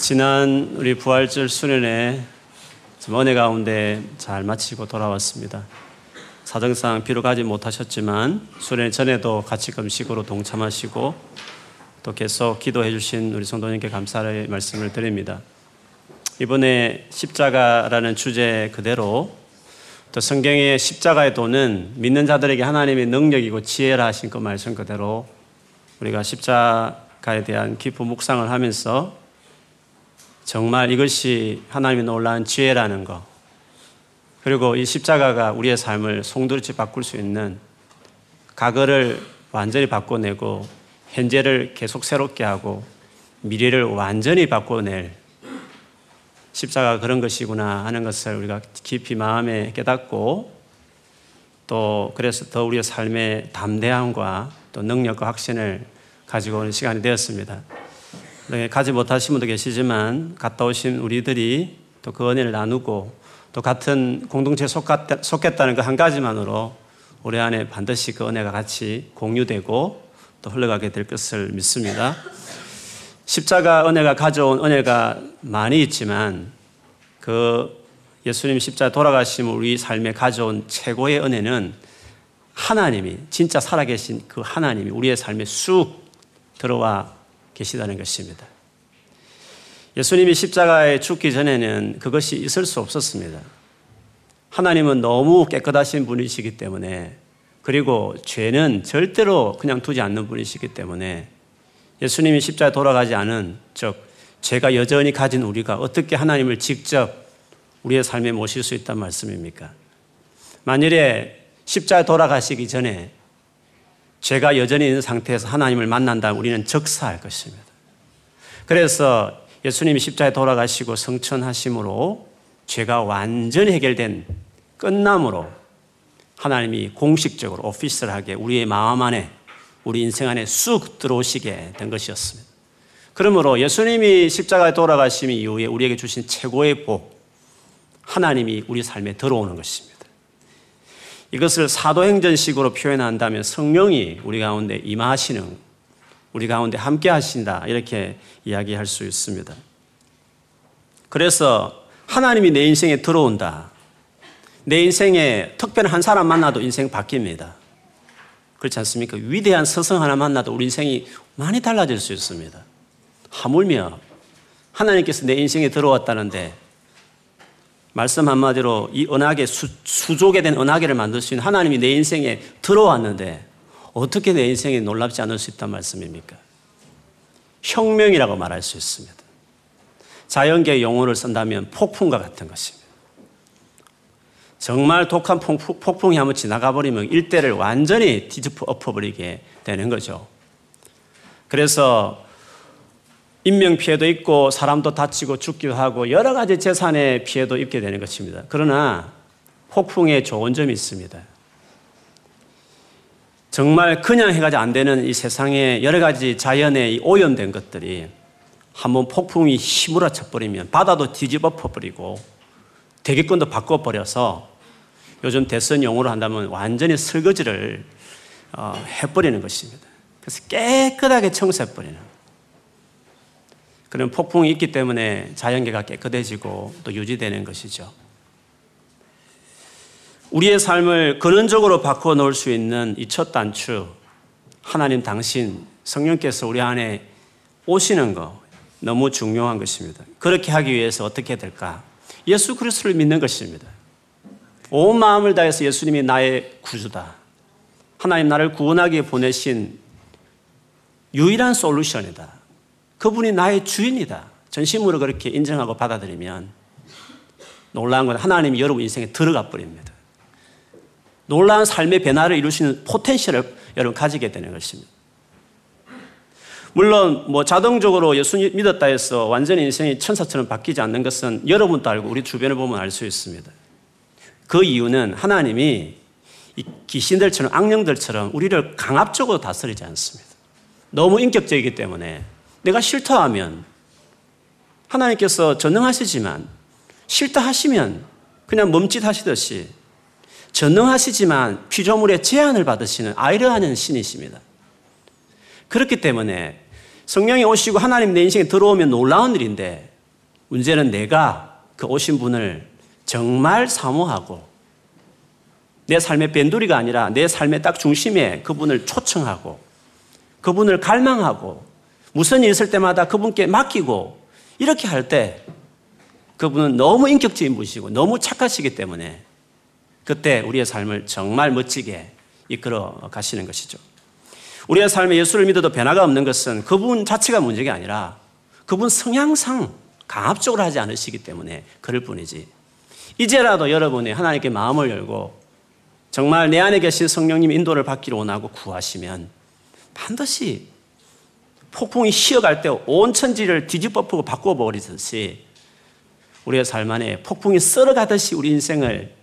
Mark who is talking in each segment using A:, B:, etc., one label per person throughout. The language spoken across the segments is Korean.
A: 지난 우리 부활절 수련회 은혜 가운데 잘 마치고 돌아왔습니다. 사정상 비록 가지 못하셨지만 수련 전에도 같이 금식으로 동참하시고 또 계속 기도해 주신 우리 성도님께 감사의 말씀을 드립니다. 이번에 십자가라는 주제 그대로 또 성경의 십자가의 도는 믿는 자들에게 하나님의 능력이고 지혜라 하신 그 말씀 그대로 우리가 십자가에 대한 깊은 묵상을 하면서 정말 이것이 하나님의 놀라운 지혜라는 것 그리고 이 십자가가 우리의 삶을 송두리째 바꿀 수 있는 과거를 완전히 바꿔내고 현재를 계속 새롭게 하고 미래를 완전히 바꿔낼 십자가 그런 것이구나 하는 것을 우리가 깊이 마음에 깨닫고 또 그래서 더 우리의 삶의 담대함과 또 능력과 확신을 가지고 오는 시간이 되었습니다. 네, 가지 못하신 분도 계시지만 갔다 오신 우리들이 또 그 은혜를 나누고 또 같은 공동체에 속했다는 그 한 가지만으로 우리 안에 반드시 그 은혜가 같이 공유되고 또 흘러가게 될 것을 믿습니다. 십자가 은혜가 가져온 은혜가 많이 있지만 그 예수님 십자가 돌아가심 우리 삶에 가져온 최고의 은혜는 하나님이 진짜 살아계신 그 하나님이 우리의 삶에 쑥 들어와 계시다는 것입니다. 예수님이 십자가에 죽기 전에는 그것이 있을 수 없었습니다. 하나님은 너무 깨끗하신 분이시기 때문에 그리고 죄는 절대로 그냥 두지 않는 분이시기 때문에 예수님이 십자가에 돌아가지 않은 즉 죄가 여전히 가진 우리가 어떻게 하나님을 직접 우리의 삶에 모실 수 있단 말씀입니까? 만일에 십자가에 돌아가시기 전에 죄가 여전히 있는 상태에서 하나님을 만난다면 우리는 적사할 것입니다. 그래서 예수님이 십자가에 돌아가시고 성천하심으로 죄가 완전히 해결된 끝남으로 하나님이 공식적으로 오피셜하게 우리의 마음 안에 우리 인생 안에 쑥 들어오시게 된 것이었습니다. 그러므로 예수님이 십자가에 돌아가심 이후에 우리에게 주신 최고의 복, 하나님이 우리 삶에 들어오는 것입니다. 이것을 사도행전식으로 표현한다면 성령이 우리 가운데 임하시는, 우리 가운데 함께 하신다. 이렇게 이야기할 수 있습니다. 그래서 하나님이 내 인생에 들어온다. 내 인생에 특별한 한 사람 만나도 인생 바뀝니다. 그렇지 않습니까? 위대한 스승 하나 만나도 우리 인생이 많이 달라질 수 있습니다. 하물며 하나님께서 내 인생에 들어왔다는데 말씀 한마디로 이 은하계 수, 수족에 된 은하계를 만들 수 있는 하나님이 내 인생에 들어왔는데 어떻게 내 인생에 놀랍지 않을 수 있단 말씀입니까? 혁명이라고 말할 수 있습니다. 자연계 용어를 쓴다면 폭풍과 같은 것입니다. 정말 독한 폭풍이 한번 지나가 버리면 일대를 완전히 뒤집어 엎어버리게 되는 거죠. 그래서 인명 피해도 있고 사람도 다치고 죽기도 하고 여러 가지 재산의 피해도 입게 되는 것입니다. 그러나 폭풍에 좋은 점이 있습니다. 정말 그냥 해가지고 안 되는 이 세상에 여러 가지 자연의 오염된 것들이 한번 폭풍이 힘으로 쳐버리면 바다도 뒤집어 퍼버리고 대기권도 바꿔 버려서 요즘 대선 용어로 한다면 완전히 설거지를 어, 해버리는 것입니다. 그래서 깨끗하게 청소해 버리는 그런 폭풍이 있기 때문에 자연계가 깨끗해지고 또 유지되는 것이죠. 우리의 삶을 근원적으로 바꿔 놓을 수 있는 이 첫 단추, 하나님 당신, 성령께서 우리 안에 오시는 거 너무 중요한 것입니다. 그렇게 하기 위해서 어떻게 될까? 예수 그리스도를 믿는 것입니다. 온 마음을 다해서 예수님이 나의 구주다. 하나님 나를 구원하기 보내신 유일한 솔루션이다. 그분이 나의 주인이다. 전심으로 그렇게 인정하고 받아들이면 놀라운 건 하나님이 여러분 인생에 들어가 버립니다. 놀라운 삶의 변화를 이룰 수 있는 포텐셜을 여러분 가지게 되는 것입니다. 물론 뭐 자동적으로 예수 믿었다 해서 완전히 인생이 천사처럼 바뀌지 않는 것은 여러분도 알고 우리 주변을 보면 알 수 있습니다. 그 이유는 하나님이 귀신들처럼 악령들처럼 우리를 강압적으로 다스리지 않습니다. 너무 인격적이기 때문에 내가 싫다 하면 하나님께서 전능하시지만 싫다 하시면 그냥 멈칫 하시듯이 전능하시지만 피조물의 제한을 받으시는 아이러하는 신이십니다. 그렇기 때문에 성령이 오시고 하나님 내 인생에 들어오면 놀라운 일인데 문제는 내가 그 오신 분을 정말 사모하고 내 삶의 밴두리가 아니라 내 삶의 딱 중심에 그분을 초청하고 그분을 갈망하고 무슨 일 있을 때마다 그분께 맡기고 이렇게 할 때 그분은 너무 인격적인 분이시고 너무 착하시기 때문에 그때 우리의 삶을 정말 멋지게 이끌어 가시는 것이죠. 우리의 삶에 예수를 믿어도 변화가 없는 것은 그분 자체가 문제가 아니라 그분 성향상 강압적으로 하지 않으시기 때문에 그럴 뿐이지. 이제라도 여러분이 하나님께 마음을 열고 정말 내 안에 계신 성령님 인도를 받기를 원하고 구하시면 반드시 폭풍이 쉬어갈 때 온 천지를 뒤집어 엎고 바꿔 버리듯이 우리의 삶 안에 폭풍이 썰어가듯이 우리 인생을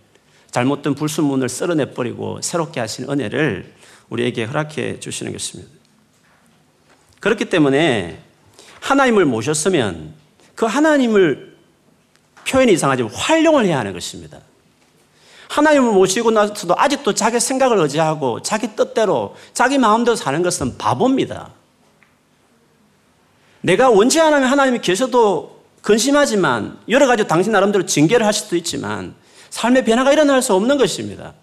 A: 잘못된 불순문을 썰어내버리고 새롭게 하신 은혜를 우리에게 허락해 주시는 것입니다. 그렇기 때문에 하나님을 모셨으면 그 하나님을 표현이 이상하지만 활용을 해야 하는 것입니다. 하나님을 모시고 나서도 아직도 자기 생각을 의지하고 자기 뜻대로 자기 마음대로 사는 것은 바보입니다. 내가 원치 않으면 하나님이 계셔도 근심하지만 여러 가지 당신 나름대로 징계를 하실 수도 있지만 삶의 변화가 일어날 수 없는 것입니다.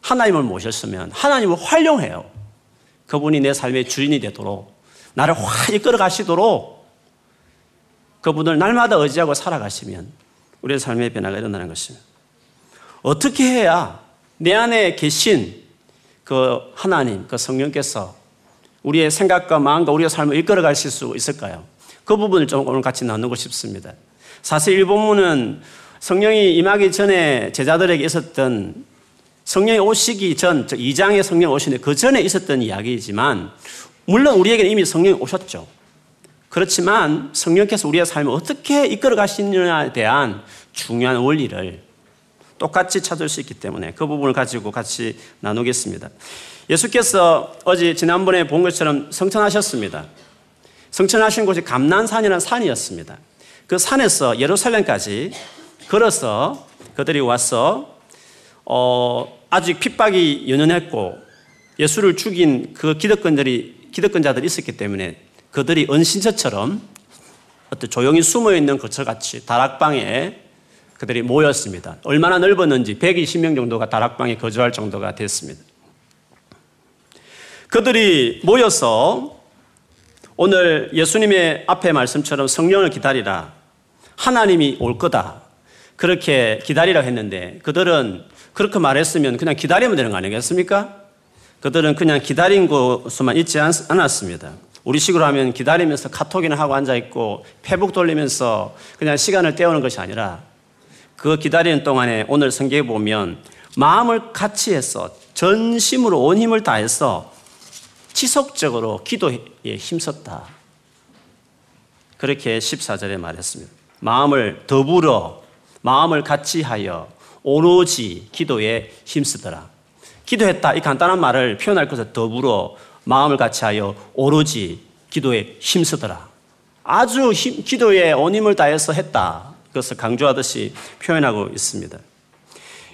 A: 하나님을 모셨으면 하나님을 활용해요. 그분이 내 삶의 주인이 되도록 나를 확 이끌어 가시도록 그분을 날마다 의지하고 살아가시면 우리의 삶의 변화가 일어나는 것입니다. 어떻게 해야 내 안에 계신 그 하나님, 그 성령께서 우리의 생각과 마음과 우리의 삶을 이끌어 가실 수 있을까요? 그 부분을 좀 오늘 같이 나누고 싶습니다. 사실 이 본문은 성령이 임하기 전에 제자들에게 있었던 성령이 오시기 전, 2장에 성령 오시는데 그 전에 있었던 이야기이지만 물론 우리에게는 이미 성령이 오셨죠. 그렇지만 성령께서 우리의 삶을 어떻게 이끌어 가시느냐에 대한 중요한 원리를 똑같이 찾을 수 있기 때문에 그 부분을 가지고 같이 나누겠습니다. 예수께서 어제 지난번에 본 것처럼 성천하셨습니다. 성천하신 곳이 감난산이라는 산이었습니다. 그 산에서 예루살렘까지 걸어서 그들이 와서 어, 아직 핍박이 연연했고 예수를 죽인 그 기득권들이 기득권자들이 있었기 때문에 그들이 은신처처럼 어떤 조용히 숨어 있는 거처같이 다락방에 그들이 모였습니다. 얼마나 넓었는지 120명 정도가 다락방에 거주할 정도가 됐습니다. 그들이 모여서 오늘 예수님의 앞에 말씀처럼 성령을 기다리라. 하나님이 올 거다. 그렇게 기다리라 했는데 그들은 그렇게 말했으면 그냥 기다리면 되는 거 아니겠습니까? 그들은 그냥 기다린 것만 있지 않았습니다. 우리 식으로 하면 기다리면서 카톡이나 하고 앉아있고 페북 돌리면서 그냥 시간을 때우는 것이 아니라 그 기다리는 동안에 오늘 성경에 보면 마음을 같이 해서 전심으로 온 힘을 다해서 지속적으로 기도에 힘썼다. 그렇게 14절에 말했습니다. 마음을 더불어 마음을 같이 하여 오로지 기도에 힘쓰더라. 기도했다. 이 간단한 말을 표현할 것을 더불어 마음을 같이 하여 오로지 기도에 힘쓰더라. 아주 힘, 기도에 온 힘을 다해서 했다. 그것을 강조하듯이 표현하고 있습니다.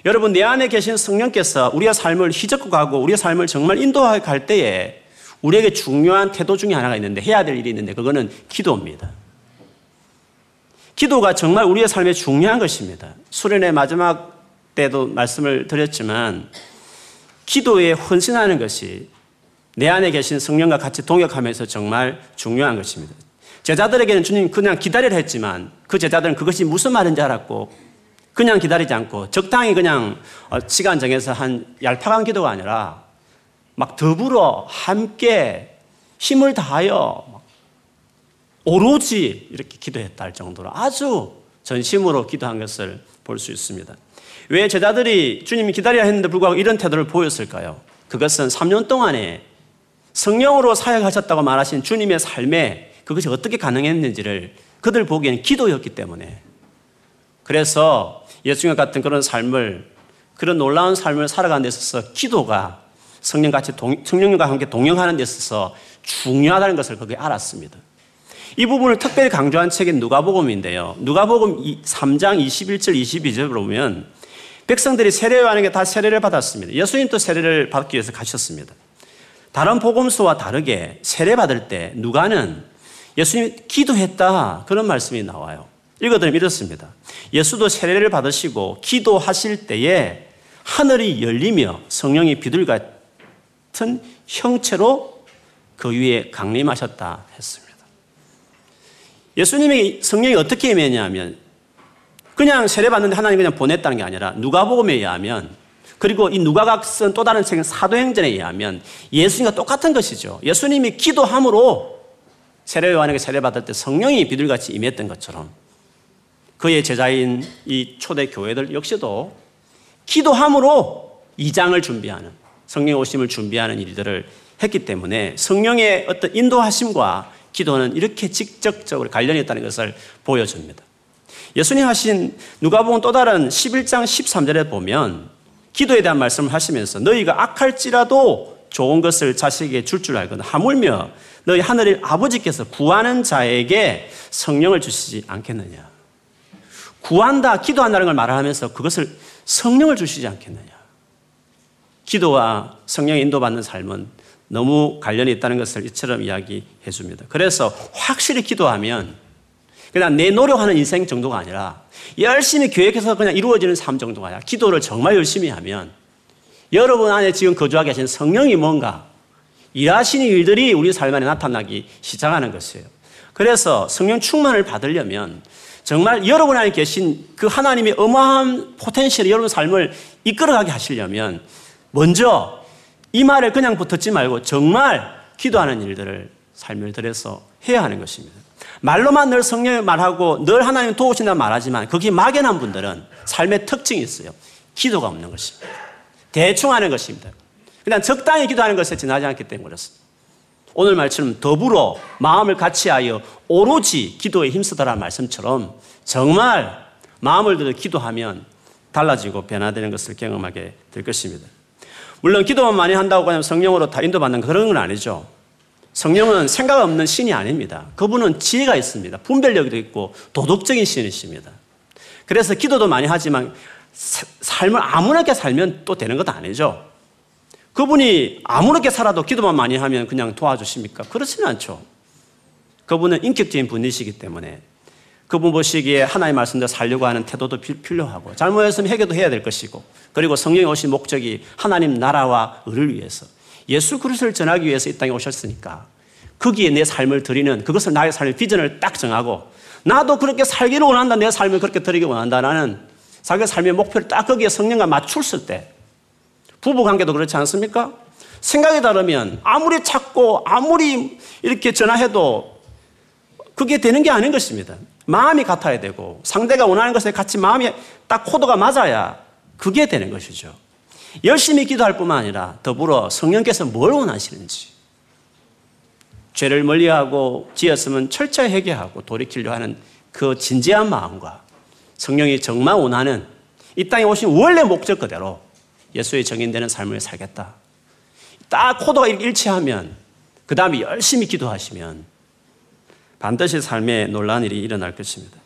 A: 여러분, 내 안에 계신 성령께서 우리의 삶을 휘젓고 가고 우리의 삶을 정말 인도해 갈 때에 우리에게 중요한 태도 중에 하나가 있는데 해야 될 일이 있는데 그거는 기도입니다. 기도가 정말 우리의 삶에 중요한 것입니다. 수련의 마지막 때도 말씀을 드렸지만 기도에 헌신하는 것이 내 안에 계신 성령과 같이 동역하면서 정말 중요한 것입니다. 제자들에게는 주님 그냥 기다리라 했지만 그 제자들은 그것이 무슨 말인지 알았고 그냥 기다리지 않고 적당히 그냥 어, 시간 정해서 한 얄팍한 기도가 아니라 막 더불어 함께 힘을 다하여 오로지 이렇게 기도했다 할 정도로 아주 전심으로 기도한 것을 볼 수 있습니다. 왜 제자들이 주님이 기다려야 했는데 불구하고 이런 태도를 보였을까요? 그것은 3년 동안에 성령으로 사역하셨다고 말하신 주님의 삶에 그것이 어떻게 가능했는지를 그들 보기에는 기도였기 때문에 그래서 예수님 같은 그런 삶을 그런 놀라운 삶을 살아가는 데 있어서 기도가 성령같이 동, 성령님과 함께 동행하는 데 있어서 중요하다는 것을 거기에 알았습니다. 이 부분을 특별히 강조한 책이 누가복음인데요. 누가복음 3장 21절 22절 보면 백성들이 세례 하는 게다 세례를 받았습니다. 예수님도 세례를 받기 위해서 가셨습니다. 다른 복음서와 다르게 세례 받을 때 누가는 예수님이 기도했다. 그런 말씀이 나와요. 읽어드리면 이렇습니다. 예수도 세례를 받으시고 기도하실 때에 하늘이 열리며 성령이 비둘 같은 형체로 그 위에 강림하셨다 했습니다. 예수님의 성령이 어떻게 임했냐면 그냥 세례 받는데 하나님 그냥 보냈다는 게 아니라 누가복음에 의하면 그리고 이 누가가 쓴 또 다른 책인 사도행전에 의하면 예수님과 똑같은 것이죠. 예수님이 기도함으로 세례 요한에게 세례 받을 때 성령이 비둘같이 임했던 것처럼 그의 제자인 이 초대 교회들 역시도 기도함으로 이장을 준비하는 성령 오심을 준비하는 일들을 했기 때문에 성령의 어떤 인도하심과 기도는 이렇게 직접적으로 관련이 있다는 것을 보여줍니다. 예수님 하신 누가복음 또 다른 11장 13절에 보면 기도에 대한 말씀을 하시면서 너희가 악할지라도 좋은 것을 자식에게 줄줄 줄 알거든 하물며 너희 하늘의 아버지께서 구하는 자에게 성령을 주시지 않겠느냐. 구한다, 기도한다는 걸 말하면서 그것을 성령을 주시지 않겠느냐. 기도와 성령의 인도받는 삶은 너무 관련이 있다는 것을 이처럼 이야기해 줍니다. 그래서 확실히 기도하면 그냥 내 노력하는 인생 정도가 아니라 열심히 계획해서 그냥 이루어지는 삶 정도가 아니라 기도를 정말 열심히 하면 여러분 안에 지금 거주하게 하신 성령이 뭔가 일하시는 일들이 우리 삶 안에 나타나기 시작하는 것이에요. 그래서 성령 충만을 받으려면 정말 여러분 안에 계신 그 하나님의 어마어마한 포텐셜이 여러분 삶을 이끌어가게 하시려면 먼저 이 말을 그냥 붙었지 말고 정말 기도하는 일들을 삶을 들여서 해야 하는 것입니다. 말로만 늘 성령의 말하고 늘 하나님 도우신다 말하지만 거기 막연한 분들은 삶의 특징이 있어요. 기도가 없는 것입니다. 대충 하는 것입니다. 그냥 적당히 기도하는 것에 지나지 않기 때문에 그렇습니다. 오늘 말처럼 더불어 마음을 같이하여 오로지 기도에 힘쓰더라 말씀처럼 정말 마음을 들여 기도하면 달라지고 변화되는 것을 경험하게 될 것입니다. 물론 기도만 많이 한다고 그냥 성령으로 다 인도받는 그런 건 아니죠. 성령은 생각 없는 신이 아닙니다. 그분은 지혜가 있습니다. 분별력도 있고 도덕적인 신이십니다. 그래서 기도도 많이 하지만 삶을 아무렇게 살면 또 되는 것도 아니죠. 그분이 아무렇게 살아도 기도만 많이 하면 그냥 도와주십니까? 그렇지는 않죠. 그분은 인격적인 분이시기 때문에 그분 보시기에 하나님 말씀대로 살려고 하는 태도도 필요하고 잘못했으면 회개도 해야 될 것이고 그리고 성령이 오신 목적이 하나님 나라와 의를 위해서 예수 그리스도를 전하기 위해서 이 땅에 오셨으니까 거기에 내 삶을 드리는 그것을 나의 삶의 비전을 딱 정하고 나도 그렇게 살기를 원한다 내 삶을 그렇게 드리기 원한다라는 자기 삶의 목표를 딱 거기에 성령과 맞췄을 때 부부 관계도 그렇지 않습니까? 생각이 다르면 아무리 찾고 아무리 이렇게 전화해도 그게 되는 게 아닌 것입니다. 마음이 같아야 되고 상대가 원하는 것에 같이 마음이 딱 코드가 맞아야 그게 되는 것이죠. 열심히 기도할 뿐만 아니라 더불어 성령께서 뭘 원하시는지 죄를 멀리하고 지었으면 철저히 회개하고 돌이키려 하는 그 진지한 마음과 성령이 정말 원하는 이 땅에 오신 원래 목적 그대로 예수의 정인되는 삶을 살겠다. 딱 코드가 일치하면 그 다음에 열심히 기도하시면 반드시 삶에 놀라운 일이 일어날 것입니다.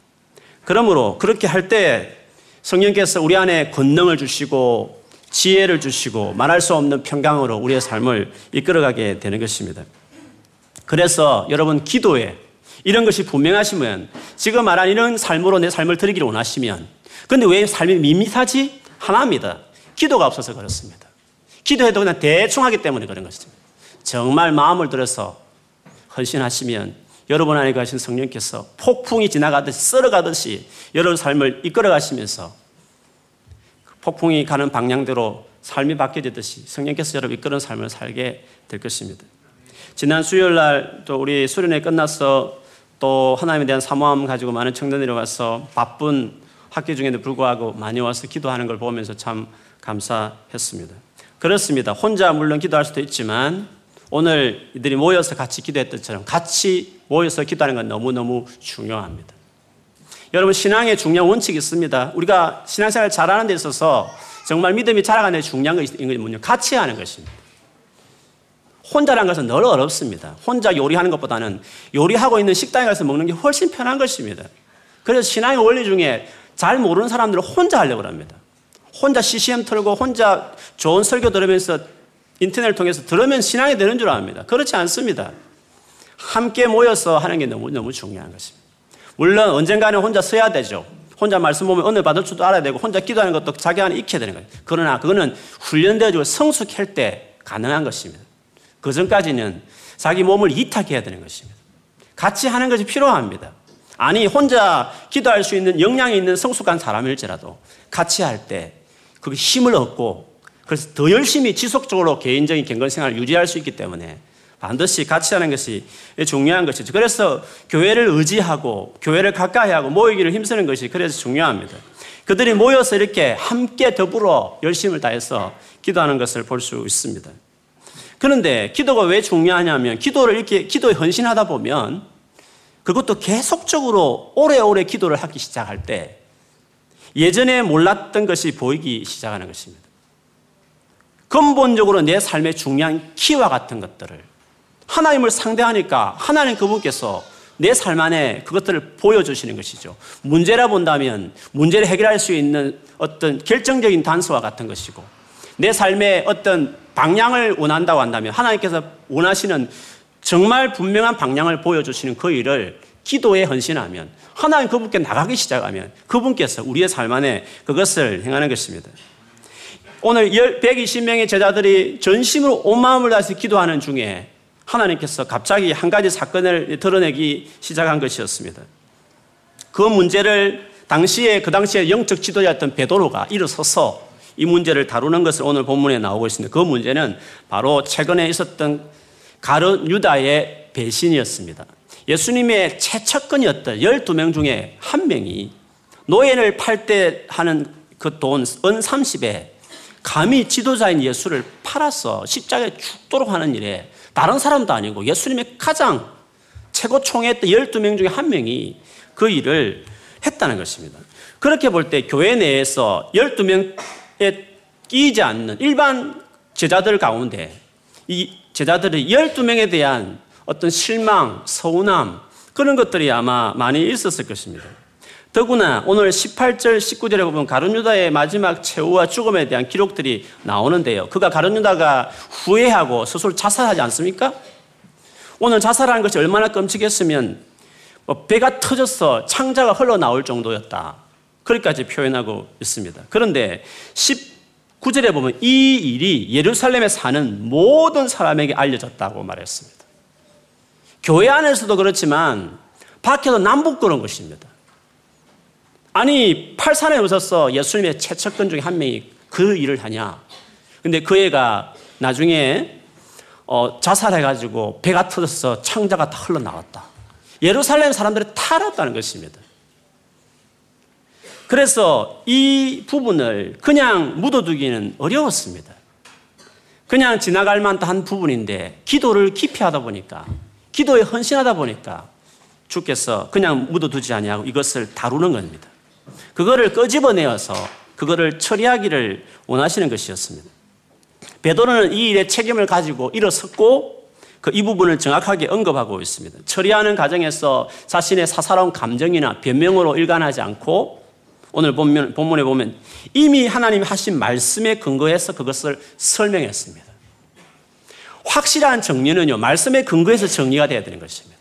A: 그러므로 그렇게 할 때 성령께서 우리 안에 권능을 주시고 지혜를 주시고 말할 수 없는 평강으로 우리의 삶을 이끌어가게 되는 것입니다. 그래서 여러분 기도에 이런 것이 분명하시면 지금 말한 이런 삶으로 내 삶을 드리기를 원하시면 근데 왜 삶이 밋밋하지? 하나입니다. 기도가 없어서 그렇습니다. 기도해도 그냥 대충 하기 때문에 그런 것입니다. 정말 마음을 들여서 헌신하시면 여러분 안에 가신 성령께서 폭풍이 지나가듯이 썰어가듯이 여러분 삶을 이끌어 가시면서 그 폭풍이 가는 방향대로 삶이 바뀌어지듯이 성령께서 여러분 이끄는 삶을 살게 될 것입니다. 지난 수요일 날 또 우리 수련회 끝나서 또 하나님에 대한 사모함 가지고 많은 청년들이 와서 바쁜 학교 중에도 불구하고 많이 와서 기도하는 걸 보면서 참 감사했습니다. 그렇습니다. 혼자 물론 기도할 수도 있지만 오늘 이들이 모여서 같이 기도했던 것처럼 같이 모여서 기도하는 건 너무너무 중요합니다. 여러분, 신앙에 중요한 원칙이 있습니다. 우리가 신앙생활 잘하는 데 있어서 정말 믿음이 자라가는 데 중요한 것이 뭐냐? 같이 하는 것입니다. 혼자라는 것은 늘 어렵습니다. 혼자 요리하는 것보다는 요리하고 있는 식당에 가서 먹는 게 훨씬 편한 것입니다. 그래서 신앙의 원리 중에 잘 모르는 사람들은 혼자 하려고 합니다. 혼자 CCM 틀고 혼자 좋은 설교 들으면서 인터넷을 통해서 들으면 신앙이 되는 줄 압니다. 그렇지 않습니다. 함께 모여서 하는 게 너무, 너무 중요한 것입니다. 물론 언젠가는 혼자 써야 되죠. 혼자 말씀 보면 은혜 받을 줄도 알아야 되고 혼자 기도하는 것도 자기 안에 익혀야 되는 거예요. 그러나 그거는 훈련되어지고 성숙할 때 가능한 것입니다. 그 전까지는 자기 몸을 이탁해야 되는 것입니다. 같이 하는 것이 필요합니다. 아니 혼자 기도할 수 있는 역량이 있는 성숙한 사람일지라도 같이 할 때 그 힘을 얻고 그래서 더 열심히 지속적으로 개인적인 경건 생활을 유지할 수 있기 때문에 반드시 같이 하는 것이 중요한 것이죠. 그래서 교회를 의지하고 교회를 가까이 하고 모이기를 힘쓰는 것이 그래서 중요합니다. 그들이 모여서 이렇게 함께 더불어 열심을 다해서 기도하는 것을 볼 수 있습니다. 그런데 기도가 왜 중요하냐면 기도를 이렇게 기도에 헌신하다 보면 그것도 계속적으로 오래오래 기도를 하기 시작할 때 예전에 몰랐던 것이 보이기 시작하는 것입니다. 근본적으로 내 삶의 중요한 키와 같은 것들을 하나님을 상대하니까 하나님 그분께서 내 삶 안에 그것들을 보여주시는 것이죠. 문제라 본다면 문제를 해결할 수 있는 어떤 결정적인 단서와 같은 것이고 내 삶의 어떤 방향을 원한다고 한다면 하나님께서 원하시는 정말 분명한 방향을 보여주시는 그 일을 기도에 헌신하면 하나님 그분께 나가기 시작하면 그분께서 우리의 삶 안에 그것을 행하는 것입니다. 오늘 120명의 제자들이 전심으로 온 마음을 다해서 기도하는 중에 하나님께서 갑자기 한 가지 사건을 드러내기 시작한 것이었습니다. 그 문제를 당시에 그 당시에 영적 지도자였던 베드로가 일어서서 이 문제를 다루는 것을 오늘 본문에 나오고 있습니다. 그 문제는 바로 최근에 있었던 가룟 유다의 배신이었습니다. 예수님의 최척근이었던 12명 중에 한 명이 노예를 팔 때 하는 그 돈, 은 30에 감히 지도자인 예수를 팔아서 십자가에 죽도록 하는 일에 다른 사람도 아니고 예수님의 가장 최고 총회했던 12명 중에 한 명이 그 일을 했다는 것입니다. 그렇게 볼 때 교회 내에서 12명 끼지 않는 일반 제자들 가운데 이 제자들의 12명에 대한 어떤 실망, 서운함 그런 것들이 아마 많이 있었을 것입니다. 더구나 오늘 18절, 19절에 보면 가룟유다의 마지막 최후와 죽음에 대한 기록들이 나오는데요. 그가 가룟유다가 후회하고 스스로 자살하지 않습니까? 오늘 자살하는 것이 얼마나 끔찍했으면 뭐 배가 터져서 창자가 흘러나올 정도였다. 그렇게까지 표현하고 있습니다. 그런데 19절에 보면 이 일이 예루살렘에 사는 모든 사람에게 알려졌다고 말했습니다. 교회 안에서도 그렇지만 밖에도 남북 그런 것입니다. 아니, 팔산에 오셔서 예수님의 최측근 중에 한 명이 그 일을 하냐. 근데 그 애가 나중에 어, 자살해가지고 배가 터져서 창자가 다 흘러나왔다. 예루살렘 사람들이 다 알았다는 것입니다. 그래서 이 부분을 그냥 묻어두기는 어려웠습니다. 그냥 지나갈 만한 부분인데 기도를 깊이 하다 보니까 기도에 헌신하다 보니까 주께서 그냥 묻어두지 아니하고 이것을 다루는 겁니다. 그거를 끄집어내어서 그거를 처리하기를 원하시는 것이었습니다. 베드로는 이 일에 책임을 가지고 일어섰고 그 이 부분을 정확하게 언급하고 있습니다. 처리하는 과정에서 자신의 사사로운 감정이나 변명으로 일관하지 않고 오늘 본문, 본문에 보면 이미 하나님이 하신 말씀에 근거해서 그것을 설명했습니다. 확실한 정리는요, 말씀에 근거해서 정리가 되어야 되는 것입니다.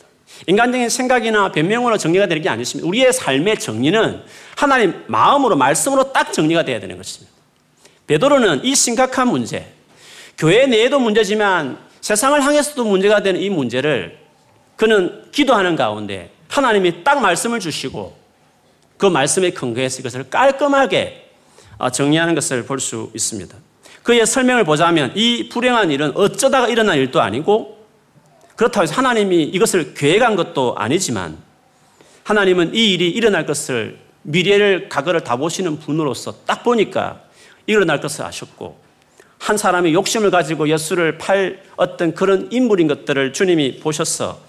A: 인간적인 생각이나 변명으로 정리가 되는 게 아니십니다. 우리의 삶의 정리는 하나님 마음으로, 말씀으로 딱 정리가 되어야 되는 것입니다. 베드로는 이 심각한 문제, 교회 내에도 문제지만 세상을 향해서도 문제가 되는 이 문제를 그는 기도하는 가운데 하나님이 딱 말씀을 주시고 그 말씀에 근거해서 이것을 깔끔하게 어, 정리하는 것을 볼 수 있습니다. 그의 설명을 보자면 이 불행한 일은 어쩌다가 일어난 일도 아니고 그렇다고 해서 하나님이 이것을 계획한 것도 아니지만 하나님은 이 일이 일어날 것을 미래를 과거를 다 보시는 분으로서 딱 보니까 일어날 것을 아셨고 한 사람이 욕심을 가지고 예수를 팔 어떤 그런 인물인 것들을 주님이 보셔서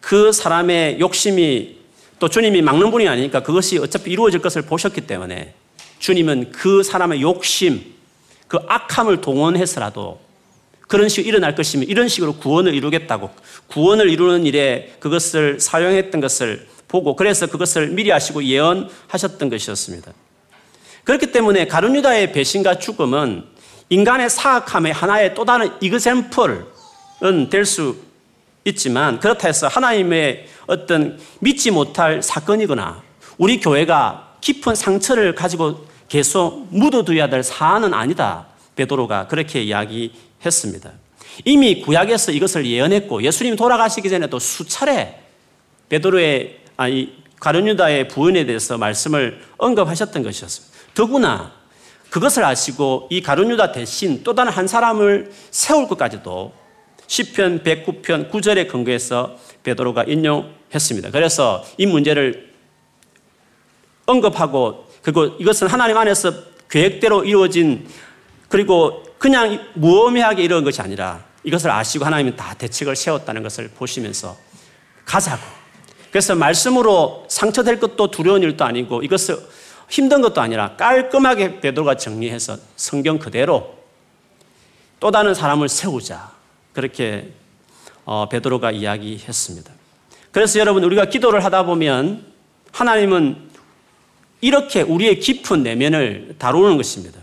A: 그 사람의 욕심이 또 주님이 막는 분이 아니니까 그것이 어차피 이루어질 것을 보셨기 때문에 주님은 그 사람의 욕심, 그 악함을 동원해서라도 그런 식으로 일어날 것이면 이런 식으로 구원을 이루겠다고 구원을 이루는 일에 그것을 사용했던 것을 보고 그래서 그것을 미리 하시고 예언하셨던 것이었습니다. 그렇기 때문에 가룟유다의 배신과 죽음은 인간의 사악함의 하나의 또 다른 이그샘플은 될 수 있지만 그렇다 해서 하나님의 어떤 믿지 못할 사건이거나 우리 교회가 깊은 상처를 가지고 계속 묻어두어야 될 사안은 아니다. 베드로가 그렇게 이야기 했습니다. 이미 구약에서 이것을 예언했고 예수님 돌아가시기 전에도 수차례 베드로의 아니 가룟유다의 부인에 대해서 말씀을 언급하셨던 것이었습니다. 더구나 그것을 아시고 이 가룟유다 대신 또 다른 한 사람을 세울 것까지도 시편 109편 9절에 근거해서 베드로가 인용했습니다. 그래서 이 문제를 언급하고 그리고 이것은 하나님 안에서 계획대로 이루어진 그리고 그냥 무의미하게 이런 것이 아니라 이것을 아시고 하나님은 다 대책을 세웠다는 것을 보시면서 가자고. 그래서 말씀으로 상처될 것도 두려운 일도 아니고 이것을 힘든 것도 아니라 깔끔하게 베드로가 정리해서 성경 그대로 또 다른 사람을 세우자. 그렇게 어, 베드로가 이야기했습니다. 그래서 여러분 우리가 기도를 하다 보면 하나님은 이렇게 우리의 깊은 내면을 다루는 것입니다.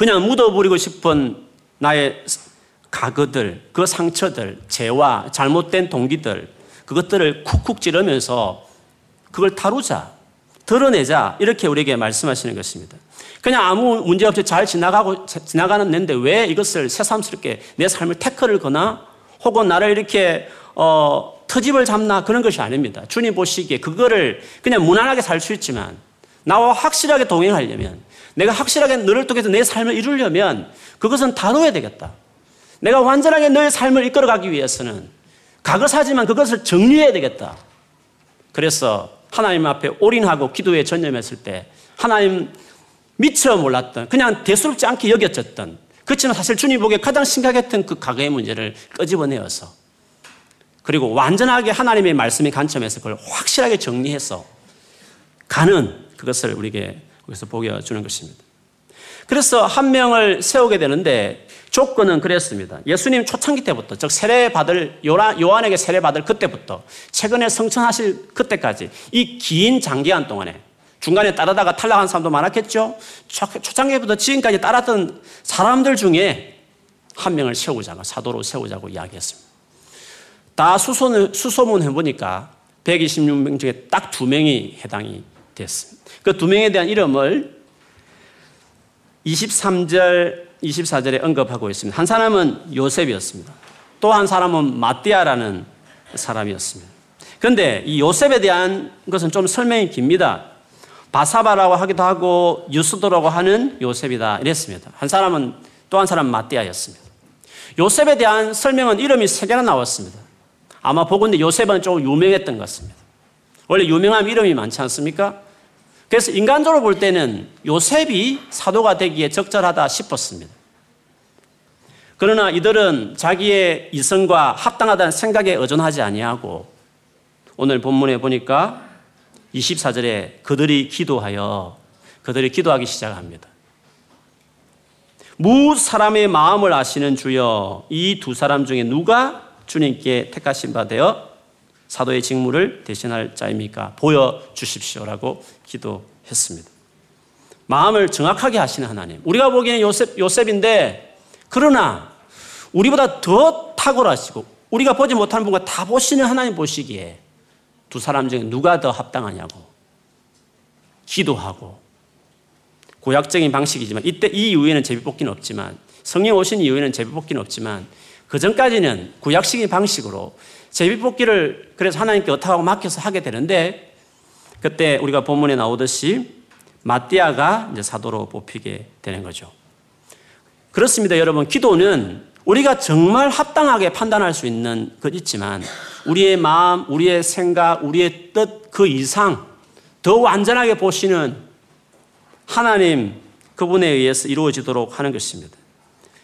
A: 그냥 묻어버리고 싶은 나의 가거들, 그 상처들, 죄와 잘못된 동기들, 그것들을 쿡쿡 찌르면서 그걸 다루자, 드러내자, 이렇게 우리에게 말씀하시는 것입니다. 그냥 아무 문제 없이 잘 지나가고, 지나가는 내인데 왜 이것을 새삼스럽게 내 삶을 태클을 거나 혹은 나를 이렇게, 어, 터집을 잡나 그런 것이 아닙니다. 주님 보시기에 그거를 그냥 무난하게 살 수 있지만 나와 확실하게 동행하려면 내가 확실하게 너를 통해서 내 삶을 이루려면 그것은 다뤄야 되겠다. 내가 완전하게 너의 삶을 이끌어가기 위해서는 가거사지만 그것을 정리해야 되겠다. 그래서 하나님 앞에 올인하고 기도에 전념했을 때 하나님 미처 몰랐던 그냥 대수롭지 않게 여겨졌던 그렇지만 사실 주님 보기에 가장 심각했던 그 과거의 문제를 끄집어내어서 그리고 완전하게 하나님의 말씀의 관점에서 그걸 확실하게 정리해서 가는 그것을 우리에게 거기서 보여주는 것입니다. 그래서 한 명을 세우게 되는데 조건은 그랬습니다. 예수님 초창기 때부터, 즉 세례 받을 요한에게 세례 받을 그때부터 최근에 성천하실 그때까지 이 긴 장기간 동안에 중간에 따르다가 탈락한 사람도 많았겠죠. 초창기부터 지금까지 따랐던 사람들 중에 한 명을 세우자고 사도로 세우자고 이야기했습니다. 다 수소문 해보니까 126명 중에 딱 두 명이 해당이 됐습니다. 그 두 명에 대한 이름을 23절, 24절에 언급하고 있습니다. 한 사람은 요셉이었습니다. 또 한 사람은 마띠아라는 사람이었습니다. 그런데 이 요셉에 대한 것은 좀 설명이 깁니다. 바사바라고 하기도 하고 유스도라고 하는 요셉이다 이랬습니다. 한 사람은 또 한 사람은 마띠아였습니다. 요셉에 대한 설명은 이름이 세 개나 나왔습니다. 아마 보건대 요셉은 좀 유명했던 것 같습니다. 원래 유명한 이름이 많지 않습니까? 그래서 인간적으로 볼 때는 요셉이 사도가 되기에 적절하다 싶었습니다. 그러나 이들은 자기의 이성과 합당하다는 생각에 의존하지 아니하고 오늘 본문에 보니까 24절에 그들이 기도하여 그들이 기도하기 시작합니다. 무 사람의 마음을 아시는 주여 이 두 사람 중에 누가 주님께 택하신 바 되어 사도의 직무를 대신할 자입니까? 보여주십시오라고 기도했습니다. 마음을 정확하게 하시는 하나님. 우리가 보기에는 요셉, 요셉인데, 그러나 우리보다 더 탁월하시고, 우리가 보지 못하는 분과 다 보시는 하나님 보시기에 두 사람 중에 누가 더 합당하냐고. 기도하고, 고약적인 방식이지만, 이때 이 이후에는 제비뽑기는 없지만, 성령 오신 이후에는 제비뽑기는 없지만, 그 전까지는 구약식인 방식으로 제비뽑기를 그래서 하나님께 어하고 맡겨서 하게 되는데 그때 우리가 본문에 나오듯이 마띠아가 이제 사도로 뽑히게 되는 거죠. 그렇습니다, 여러분. 기도는 우리가 정말 합당하게 판단할 수 있는 것 있지만 우리의 마음, 우리의 생각, 우리의 뜻 그 이상 더 완전하게 보시는 하나님 그분에 의해서 이루어지도록 하는 것입니다.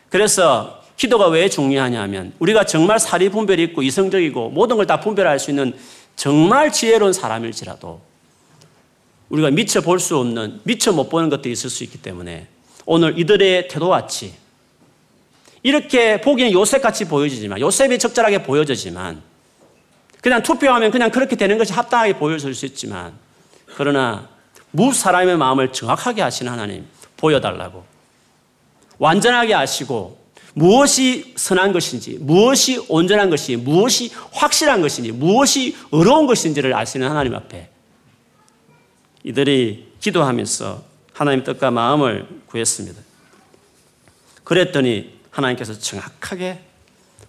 A: 그래서 기도가 왜 중요하냐면 우리가 정말 사리 분별이 있고 이성적이고 모든 걸 다 분별할 수 있는 정말 지혜로운 사람일지라도 우리가 미처 볼 수 없는 미처 못 보는 것들이 있을 수 있기 때문에 오늘 이들의 태도같이 이렇게 보기엔 요셉같이 보여지지만 요셉이 적절하게 보여지지만 그냥 투표하면 그냥 그렇게 되는 것이 합당하게 보여질 수 있지만 그러나 무 사람의 마음을 정확하게 아시는 하나님 보여달라고 완전하게 아시고 무엇이 선한 것인지, 무엇이 온전한 것인지, 무엇이 확실한 것인지, 무엇이 어려운 것인지를 알 수 있는 하나님 앞에 이들이 기도하면서 하나님 뜻과 마음을 구했습니다. 그랬더니 하나님께서 정확하게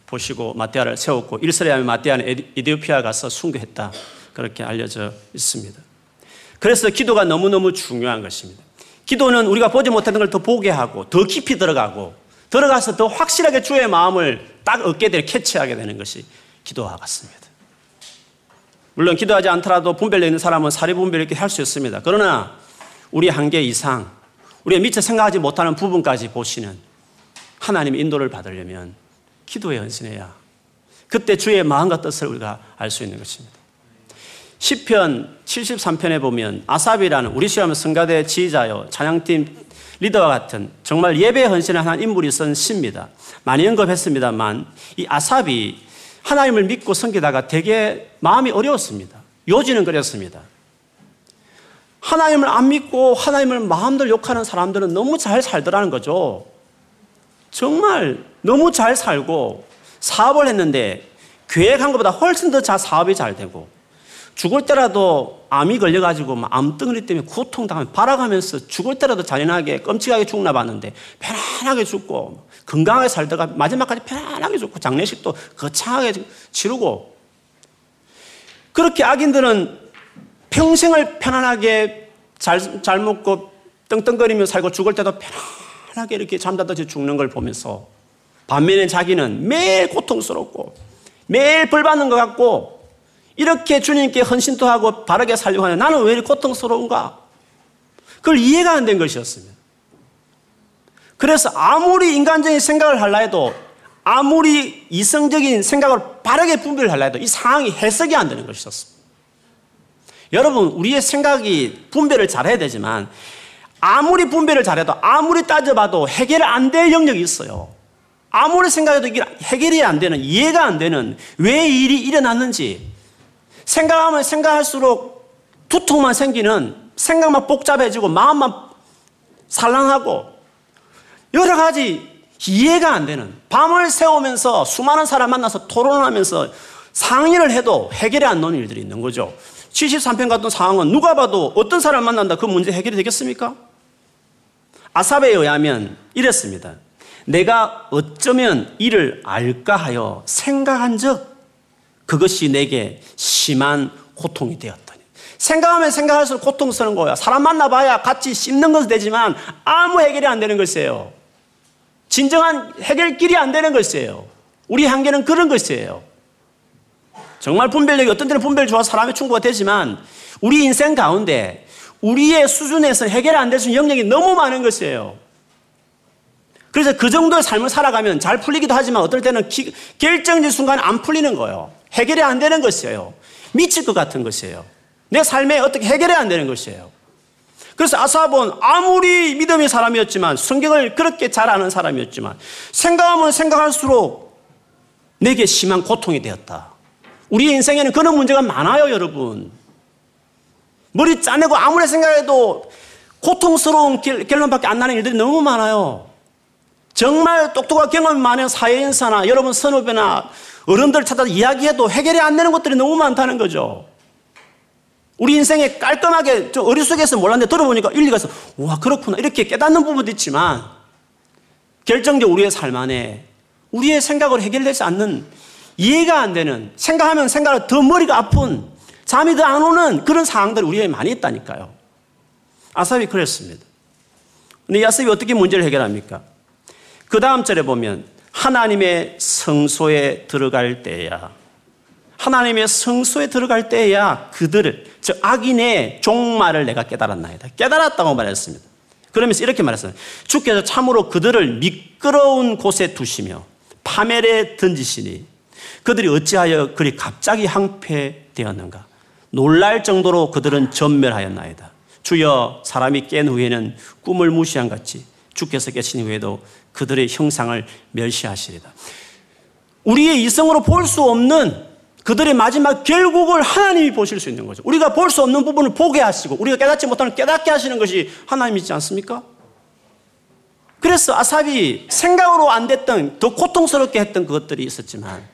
A: 보시고 마띠아를 세웠고 일설에 하면 마띠아는 에디오피아 가서 순교했다. 그렇게 알려져 있습니다. 그래서 기도가 너무너무 중요한 것입니다. 기도는 우리가 보지 못하는 걸 더 보게 하고 더 깊이 들어가고 들어가서 더 확실하게 주의 마음을 딱 얻게 될 캐치하게 되는 것이 기도와 같습니다. 물론 기도하지 않더라도 분별되어 있는 사람은 사리 분별 이렇게 할 수 있습니다. 그러나 우리 한계 이상 우리가 미처 생각하지 못하는 부분까지 보시는 하나님의 인도를 받으려면 기도에 헌신해야 그때 주의 마음과 뜻을 우리가 알 수 있는 것입니다. 10편 73편에 보면 아삽이라는 우리 시험 성가대 지휘자요 찬양팀 리더와 같은 정말 예배 헌신을 한 인물이 쓴 시입니다. 많이 언급했습니다만 이 아삽이 하나님을 믿고 섬기다가 되게 마음이 어려웠습니다. 요지는 그랬습니다. 하나님을 안 믿고 하나님을 마음대로 욕하는 사람들은 너무 잘 살더라는 거죠. 정말 너무 잘 살고 사업을 했는데 계획한 것보다 훨씬 더잘 사업이 잘 되고 죽을 때라도 암이 걸려가지고 암덩어리 때문에 고통당하면 발아가면서 죽을 때라도 잔인하게 끔찍하게 죽나 봤는데 편안하게 죽고 건강하게 살다가 마지막까지 편안하게 죽고 장례식도 거창하게 치르고 그렇게 악인들은 평생을 편안하게 잘, 잘 먹고 떵떵거리며 살고 죽을 때도 편안하게 이렇게 잠자듯이 죽는 걸 보면서 반면에 자기는 매일 고통스럽고 매일 벌 받는 것 같고 이렇게 주님께 헌신도 하고 바르게 살려고 하는 나는 왜 이렇게 고통스러운가? 그걸 이해가 안 된 것이었습니다. 그래서 아무리 인간적인 생각을 하려 해도 아무리 이성적인 생각을 바르게 분별을 하려 해도 이 상황이 해석이 안 되는 것이었습니다. 여러분, 우리의 생각이 분별을 잘해야 되지만 아무리 분별을 잘해도 아무리 따져봐도 해결 안 될 영역이 있어요. 아무리 생각해도 해결이 안 되는, 이해가 안 되는 왜 일이 일어났는지 생각하면 생각할수록 두통만 생기는 생각만 복잡해지고 마음만 살랑하고 여러 가지 이해가 안 되는 밤을 새우면서 수많은 사람 만나서 토론하면서 상의를 해도 해결이 안 되는 일들이 있는 거죠. 73편 같은 상황은 누가 봐도 어떤 사람 만난다 그 문제 해결이 되겠습니까? 아삽에 의하면 이랬습니다. 내가 어쩌면 이를 알까 하여 생각한 적 그것이 내게 심한 고통이 되었더니. 생각하면 생각할수록 고통스러운 거야. 사람 만나봐야 같이 씹는 것은 되지만 아무 해결이 안 되는 것이에요. 진정한 해결길이 안 되는 것이에요. 우리 한계는 그런 것이에요. 정말 분별력이 어떤 때는 분별 좋아 사람의 충고가 되지만 우리 인생 가운데 우리의 수준에서 해결 안 될 수 있는 영역이 너무 많은 것이에요. 그래서 그 정도의 삶을 살아가면 잘 풀리기도 하지만 어떨 때는 기, 결정적 순간 안 풀리는 거예요. 해결이 안 되는 것이에요. 미칠 것 같은 것이에요. 내 삶에 어떻게 해결이 안 되는 것이에요. 그래서 아사본 아무리 믿음의 사람이었지만 성경을 그렇게 잘 아는 사람이었지만 생각하면 생각할수록 내게 심한 고통이 되었다. 우리 인생에는 그런 문제가 많아요, 여러분. 머리 짜내고 아무리 생각해도 고통스러운 결론밖에 안 나는 일들이 너무 많아요. 정말 똑똑한 경험이 많은 사회인사나 여러분 선후배나 어른들 찾아서 이야기해도 해결이 안 되는 것들이 너무 많다는 거죠. 우리 인생에 깔끔하게 저 어리석에서 몰랐는데 들어보니까 일리가 있어. 와, 그렇구나. 이렇게 깨닫는 부분도 있지만 결정적 우리의 삶 안에 우리의 생각으로 해결되지 않는 이해가 안 되는 생각하면 생각을 더 머리가 아픈 잠이 더 안 오는 그런 상황들이 우리에 많이 있다니까요. 아삽이 그랬습니다. 근데 야삽이 어떻게 문제를 해결합니까? 그 다음 절에 보면 하나님의 성소에 들어갈 때야 하나님의 성소에 들어갈 때야 그들을 즉 악인의 종말을 내가 깨달았나이다. 깨달았다고 말했습니다. 그러면서 이렇게 말했어요. 주께서 참으로 그들을 미끄러운 곳에 두시며 파멸에 던지시니 그들이 어찌하여 그리 갑자기 항폐되었는가? 놀랄 정도로 그들은 전멸하였나이다. 주여 사람이 깬 후에는 꿈을 무시한 같이 주께서 계신 후에도 그들의 형상을 멸시하시리다. 우리의 이성으로 볼 수 없는 그들의 마지막 결국을 하나님이 보실 수 있는 거죠. 우리가 볼 수 없는 부분을 보게 하시고 우리가 깨닫지 못하는 깨닫게 하시는 것이 하나님이지 않습니까? 그래서 아삽이 생각으로 안 됐던 더 고통스럽게 했던 그것들이 있었지만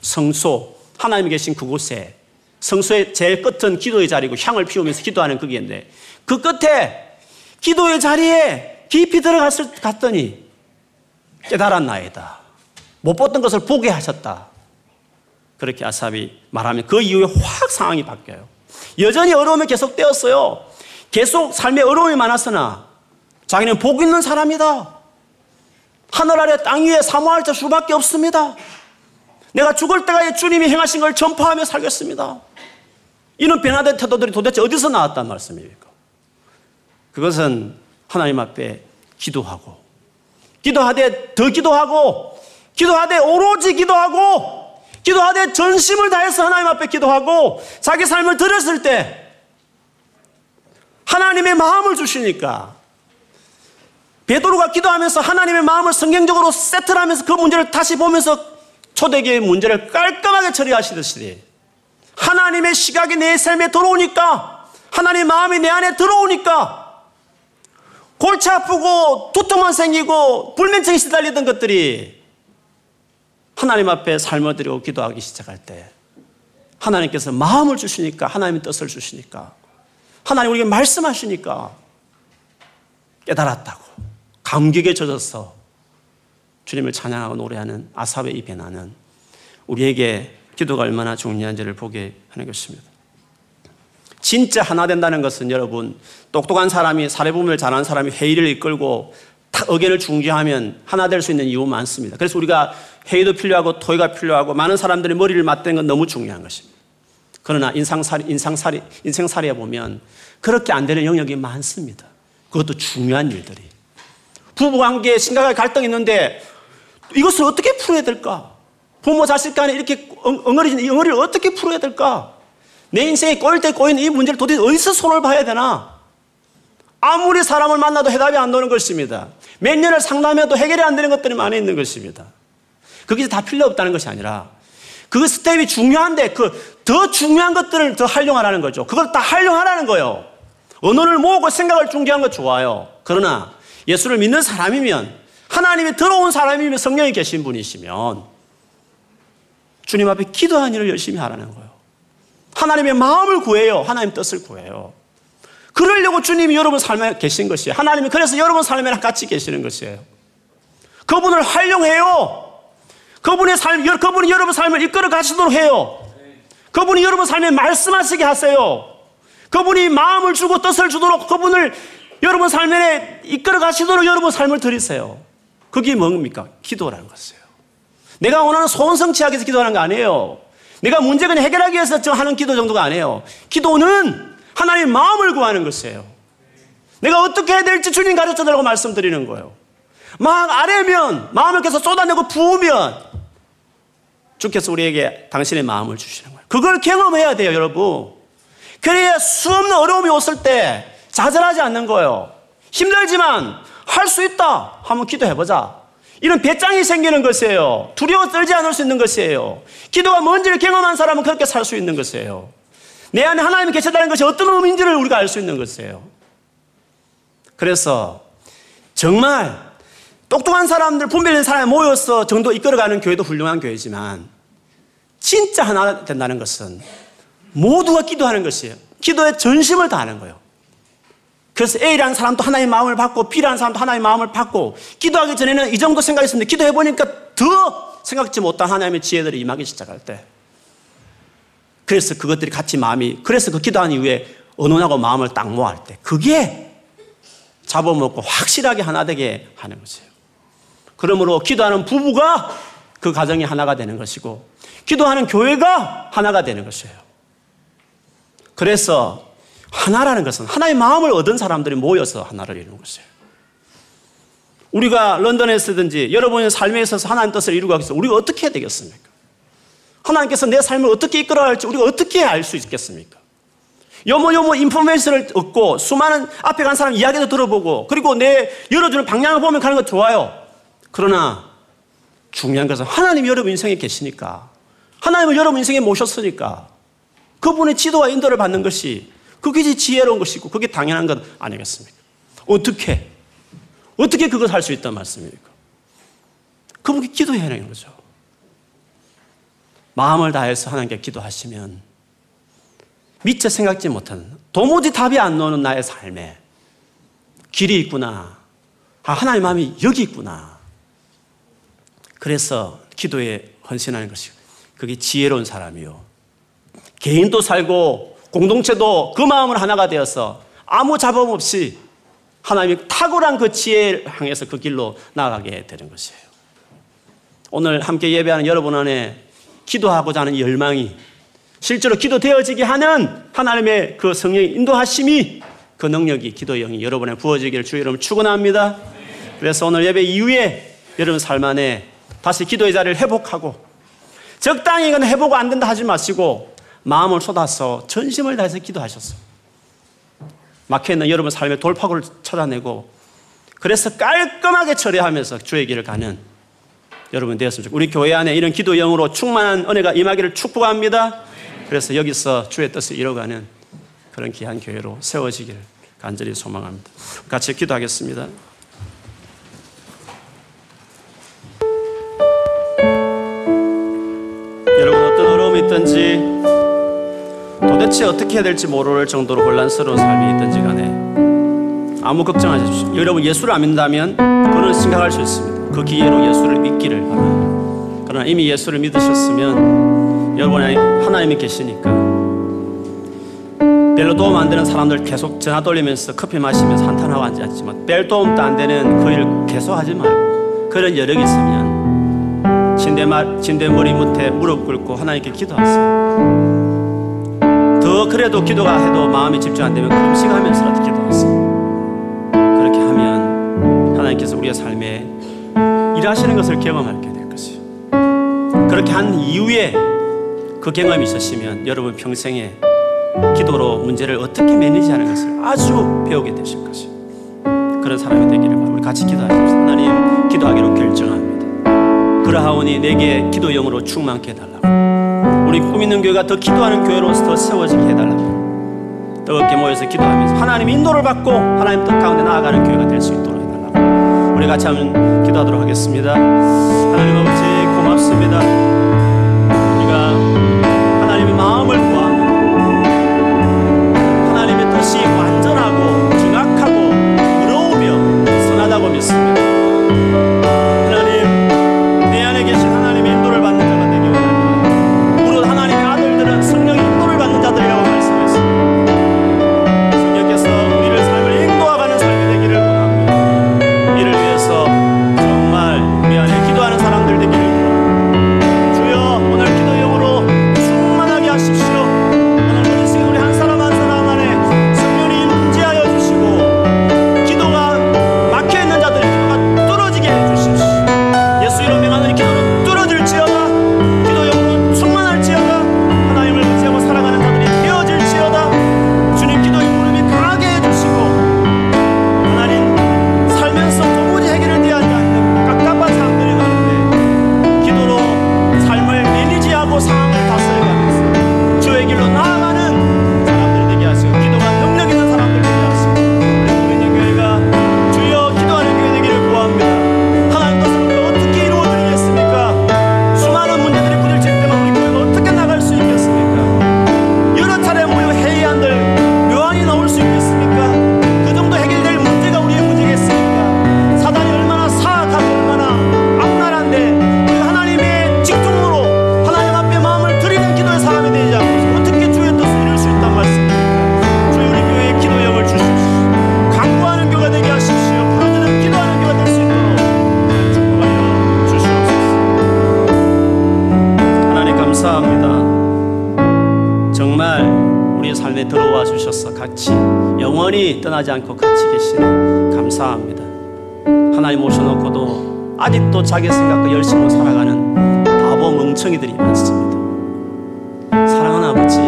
A: 성소 하나님이 계신 그곳에 성소의 제일 끝은 기도의 자리고 향을 피우면서 기도하는 거기인데 그 끝에 기도의 자리에 깊이 들어갔을 갔더니 깨달았나이다. 못 봤던 것을 보게 하셨다. 그렇게 아삽이 말하면 그 이후에 확 상황이 바뀌어요. 여전히 어려움이 계속되었어요. 계속 삶에 어려움이 많았으나 자기는 복 있는 사람이다. 하늘 아래 땅 위에 사모할 자 수밖에 없습니다. 내가 죽을 때까지 주님이 행하신 걸 전파하며 살겠습니다. 이는 변화된 태도들이 도대체 어디서 나왔단 말씀입니까? 그것은 하나님 앞에 기도하고, 기도하되 더 기도하고, 기도하되 오로지 기도하고, 기도하되 전심을 다해서 하나님 앞에 기도하고, 자기 삶을 들었을 때, 하나님의 마음을 주시니까, 베드로가 기도하면서 하나님의 마음을 성경적으로 세트를 하면서 그 문제를 다시 보면서 초대교회의 문제를 깔끔하게 처리하시듯이 하나님의 시각이 내 삶에 들어오니까 하나님의 마음이 내 안에 들어오니까 골치 아프고 두통만 생기고 불면증이 시달리던 것들이 하나님 앞에 드리고 기도하기 시작할 때 하나님께서 마음을 주시니까 하나님의 뜻을 주시니까 하나님 우리에게 말씀하시니까 깨달았다고 감격에 젖어서 주님을 찬양하고 노래하는 아삽의 이 변화는 우리에게 기도가 얼마나 중요한지를 보게 하는 것입니다. 진짜 하나 된다는 것은 여러분 똑똑한 사람이 사례부문을 잘하는 사람이 회의를 이끌고 의견을 중재하면 하나 될 수 있는 이유 많습니다. 그래서 우리가 회의도 필요하고 토의가 필요하고 많은 사람들이 머리를 맞대는 건 너무 중요한 것입니다. 그러나 인상살이, 인상살이, 인생살이에 보면 그렇게 안 되는 영역이 많습니다. 그것도 중요한 일들이. 부부관계에 심각하게 갈등이 있는데 이것을 어떻게 풀어야 될까? 부모 자식 간에 이렇게 엉어리진 이 엉어리를 어떻게 풀어야 될까? 내 인생에 꼬일 때 꼬이는 이 문제를 도대체 어디서 손을 봐야 되나? 아무리 사람을 만나도 해답이 안 나오는 것입니다. 몇 년을 상담해도 해결이 안 되는 것들이 많이 있는 것입니다. 그게 다 필요 없다는 것이 아니라 그 스텝이 중요한데 그 더 중요한 것들을 더 활용하라는 거죠. 그걸 다 활용하라는 거예요. 언어를 모으고 생각을 중재한 거 좋아요. 그러나 예수를 믿는 사람이면 하나님이 들어온 사람이면 성령이 계신 분이시면 주님 앞에 기도하는 일을 열심히 하라는 거예요. 하나님의 마음을 구해요. 하나님 뜻을 구해요. 그러려고 주님이 여러분 삶에 계신 것이에요. 하나님이 그래서 여러분 삶에 같이 계시는 것이에요. 그분을 활용해요. 그분의 삶, 그분이 여러분 삶을 이끌어 가시도록 해요. 그분이 여러분 삶에 말씀하시게 하세요. 그분이 마음을 주고 뜻을 주도록 그분을 여러분 삶에 이끌어 가시도록 여러분 삶을 드리세요. 그게 뭡니까? 기도라는 것이에요. 내가 원하는 소원 성취하기 위해서 기도하는 거 아니에요. 내가 문제를 해결하기 위해서 하는 기도 정도가 아니에요. 기도는 하나님의 마음을 구하는 것이에요. 내가 어떻게 해야 될지 주님 가르쳐 달라고 말씀드리는 거예요. 막 아래면 마음을 계속 쏟아내고 부으면 주께서 우리에게 당신의 마음을 주시는 거예요. 그걸 경험해야 돼요, 여러분. 그래야 수없는 어려움이 왔을 때 좌절하지 않는 거예요. 힘들지만 할 수 있다 한번 기도해보자. 이런 배짱이 생기는 것이에요. 두려워 떨지 않을 수 있는 것이에요. 기도가 뭔지를 경험한 사람은 그렇게 살 수 있는 것이에요. 내 안에 하나님이 계시다는 것이 어떤 의미인지를 우리가 알 수 있는 것이에요. 그래서 정말 똑똑한 사람들, 분별된 사람이 모여서 정도 이끌어가는 교회도 훌륭한 교회지만 진짜 하나 된다는 것은 모두가 기도하는 것이에요. 기도에 전심을 다하는 거예요. 그래서 A라는 사람도 하나님의 마음을 받고 B라는 사람도 하나님의 마음을 받고 기도하기 전에는 이 정도 생각했었는데 기도해 보니까 더 생각지 못한 하나님의 지혜들이 임하기 시작할 때 그래서 그것들이 같이 마음이 그래서 그 기도한 이후에 언론하고 마음을 딱 모할 때 그게 잡아먹고 확실하게 하나 되게 하는 것이에요. 그러므로 기도하는 부부가 그 가정이 하나가 되는 것이고 기도하는 교회가 하나가 되는 것이에요. 그래서 하나라는 것은 하나의 마음을 얻은 사람들이 모여서 하나를 이루는 것이에요. 우리가 런던에 서든지 여러분의 삶에 있어서 하나님 뜻을 이루고 하기 위해서 우리가 어떻게 해야 되겠습니까? 하나님께서 내 삶을 어떻게 이끌어야 할지 우리가 어떻게 알 수 있겠습니까? 요모요모 인포메이션을 얻고 수많은 앞에 간 사람 이야기도 들어보고 그리고 내 열어주는 방향을 보면 가는 것 좋아요. 그러나 중요한 것은 하나님이 여러분 인생에 계시니까 하나님을 여러분 인생에 모셨으니까 그분의 지도와 인도를 받는 것이 그게 지혜로운 것이고 그게 당연한 것 아니겠습니까? 어떻게? 어떻게 그걸 할 수 있단 말씀입니까? 그분께 기도해야 하는 거죠. 마음을 다해서 하나님께 기도하시면 미처 생각지 못하는 도무지 답이 안 나오는 나의 삶에 길이 있구나. 아, 하나님 마음이 여기 있구나. 그래서 기도에 헌신하는 것이 그게 지혜로운 사람이요. 개인도 살고 공동체도 그 마음을 하나가 되어서 아무 잡음 없이 하나님이 탁월한 그 지혜를 향해서 그 길로 나아가게 되는 것이에요. 오늘 함께 예배하는 여러분 안에 기도하고자 하는 열망이 실제로 기도되어지게 하는 하나님의 그 성령의 인도하심이 그 능력이 기도의 영이 여러분의 부어지기를 주 여러분 축원합니다. 그래서 오늘 예배 이후에 여러분 삶 안에 다시 기도의 자리를 회복하고 적당히 이건 회복 안 된다 하지 마시고 마음을 쏟아서 전심을 다해서 기도하셨어. 막혀있는 여러분 삶의 돌파구를 찾아내고 그래서 깔끔하게 처리하면서 주의 길을 가는 여러분 되었으면 좋겠습니다. 우리 교회 안에 이런 기도 영으로 충만한 은혜가 임하기를 축복합니다. 그래서 여기서 주의 뜻을 이뤄가는 그런 귀한 교회로 세워지기를 간절히 소망합니다. 같이 기도하겠습니다. 도대체 어떻게 해야 될지 모를 정도로 혼란스러운 삶이 있든지 간에 아무 걱정하지 마십시오. 여러분 예수를 안 믿는다면 그는 생각할 수 있습니다. 그 기회로 예수를 믿기를 바랍니다. 그러나 이미 예수를 믿으셨으면 여러분이 하나님이 계시니까 별로 도움 안 되는 사람들 계속 전화 돌리면서 커피 마시면서 한탄하고 앉았지만 별 도움도 안 되는 그 일을 계속 하지 말고 그런 여력이 있으면 침대 머리 밑에 무릎 꿇고 하나님께 기도하세요. 더 그래도 기도가 해도 마음이 집중 안 되면 금식하면서라도 기도하세요. 그렇게 하면 하나님께서 우리의 삶에 일하시는 것을 경험하게 될 것이요. 그렇게 한 이후에 그 경험이 있으시면 여러분 평생에 기도로 문제를 어떻게 매니지하는 것을 아주 배우게 되실 것이요. 그런 사람이 되기를 바랍니다. 우리 같이 기도하십시오. 하나님 기도하기로 결정합니다. 그러하오니 내게 기도 영으로 충만케 해달라고. 우리 꿈 있는 교회가 더 기도하는 교회로서 더 세워지게 해달라고. 뜨겁게 모여서 기도하면서 하나님 인도를 받고 하나님 뜻 가운데 나아가는 교회가 될 수 있도록 해달라고. 우리 같이 한번 기도하도록 하겠습니다. 하나님 아버지 고맙습니다. 않고 같이 계시네 감사합니다. 하나님 모셔놓고도 아직도 자기 생각과 열심으로 살아가는 바보 멍청이들이 많습니다. 사랑하는 아버지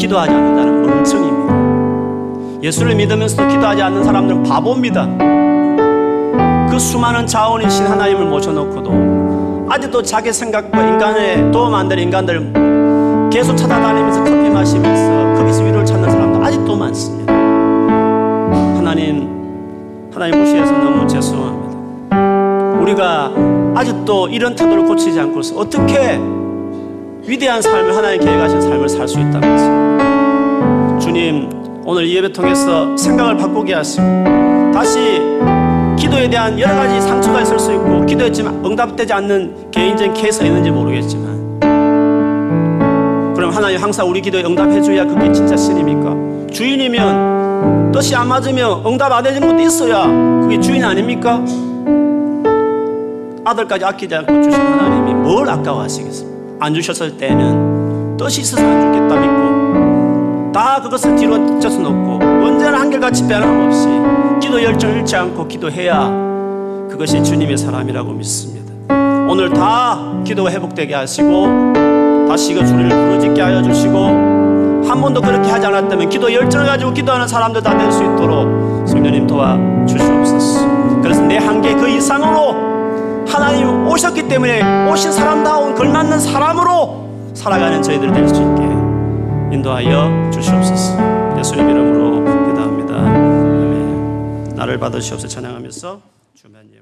A: 기도하지 않는 자는 멍청입니다. 예수를 믿으면서도 기도하지 않는 사람들은 바보입니다. 그 수많은 자원이신 하나님을 모셔놓고도 아직도 자기 생각과 인간의 도움 안 되는 인간들 계속 찾아다니면서 커피 마시면서 거기서 위로를 찾는 사람도 아직도 많습니다. 하나님, 하나님 무시해서 너무 죄송합니다. 우리가 아직도 이런 태도를 고치지 않고서 어떻게 위대한 삶을 하나님 계획하신 삶을 살 수 있다는 것입니다. 주님 오늘 이 예배 통해서 생각을 바꾸게 하시고 다시 기도에 대한 여러 가지 상처가 있을 수 있고 기도했지만 응답되지 않는 개인적인 케이스가 있는지 모르겠지만 그럼 하나님 항상 우리 기도에 응답해 줘야 그게 진짜 신입니까? 주인이면 뜻이 안 맞으면 응답 안 해주는 것도 있어야 그게 주인 아닙니까? 아들까지 아끼지 않고 주신 하나님이 뭘 아까워하시겠습니까? 안 주셨을 때는 뜻이 있어서 안 주겠다 믿고 다 그것을 뒤로 젖어 놓고 언제나 한결같이 변함없이 기도 열정 잃지 않고 기도해야 그것이 주님의 사람이라고 믿습니다. 오늘 다 기도가 회복되게 하시고 다시 그 주를 부르짖게 하여 주시고 한 번도 그렇게 하지 않았다면 기도 열정을 가지고 기도하는 사람들 다 될 수 있도록 성령님 도와 주시옵소서. 그래서 내 한계 그 이상으로 하나님 오셨기 때문에 오신 사람다운 걸맞는 사람으로 살아가는 저희들 될 수 있게 인도하여 주시옵소서. 예수님 이름으로 기도합니다. 아멘. 나를 받으시옵소서 찬양하면서 주만 예물.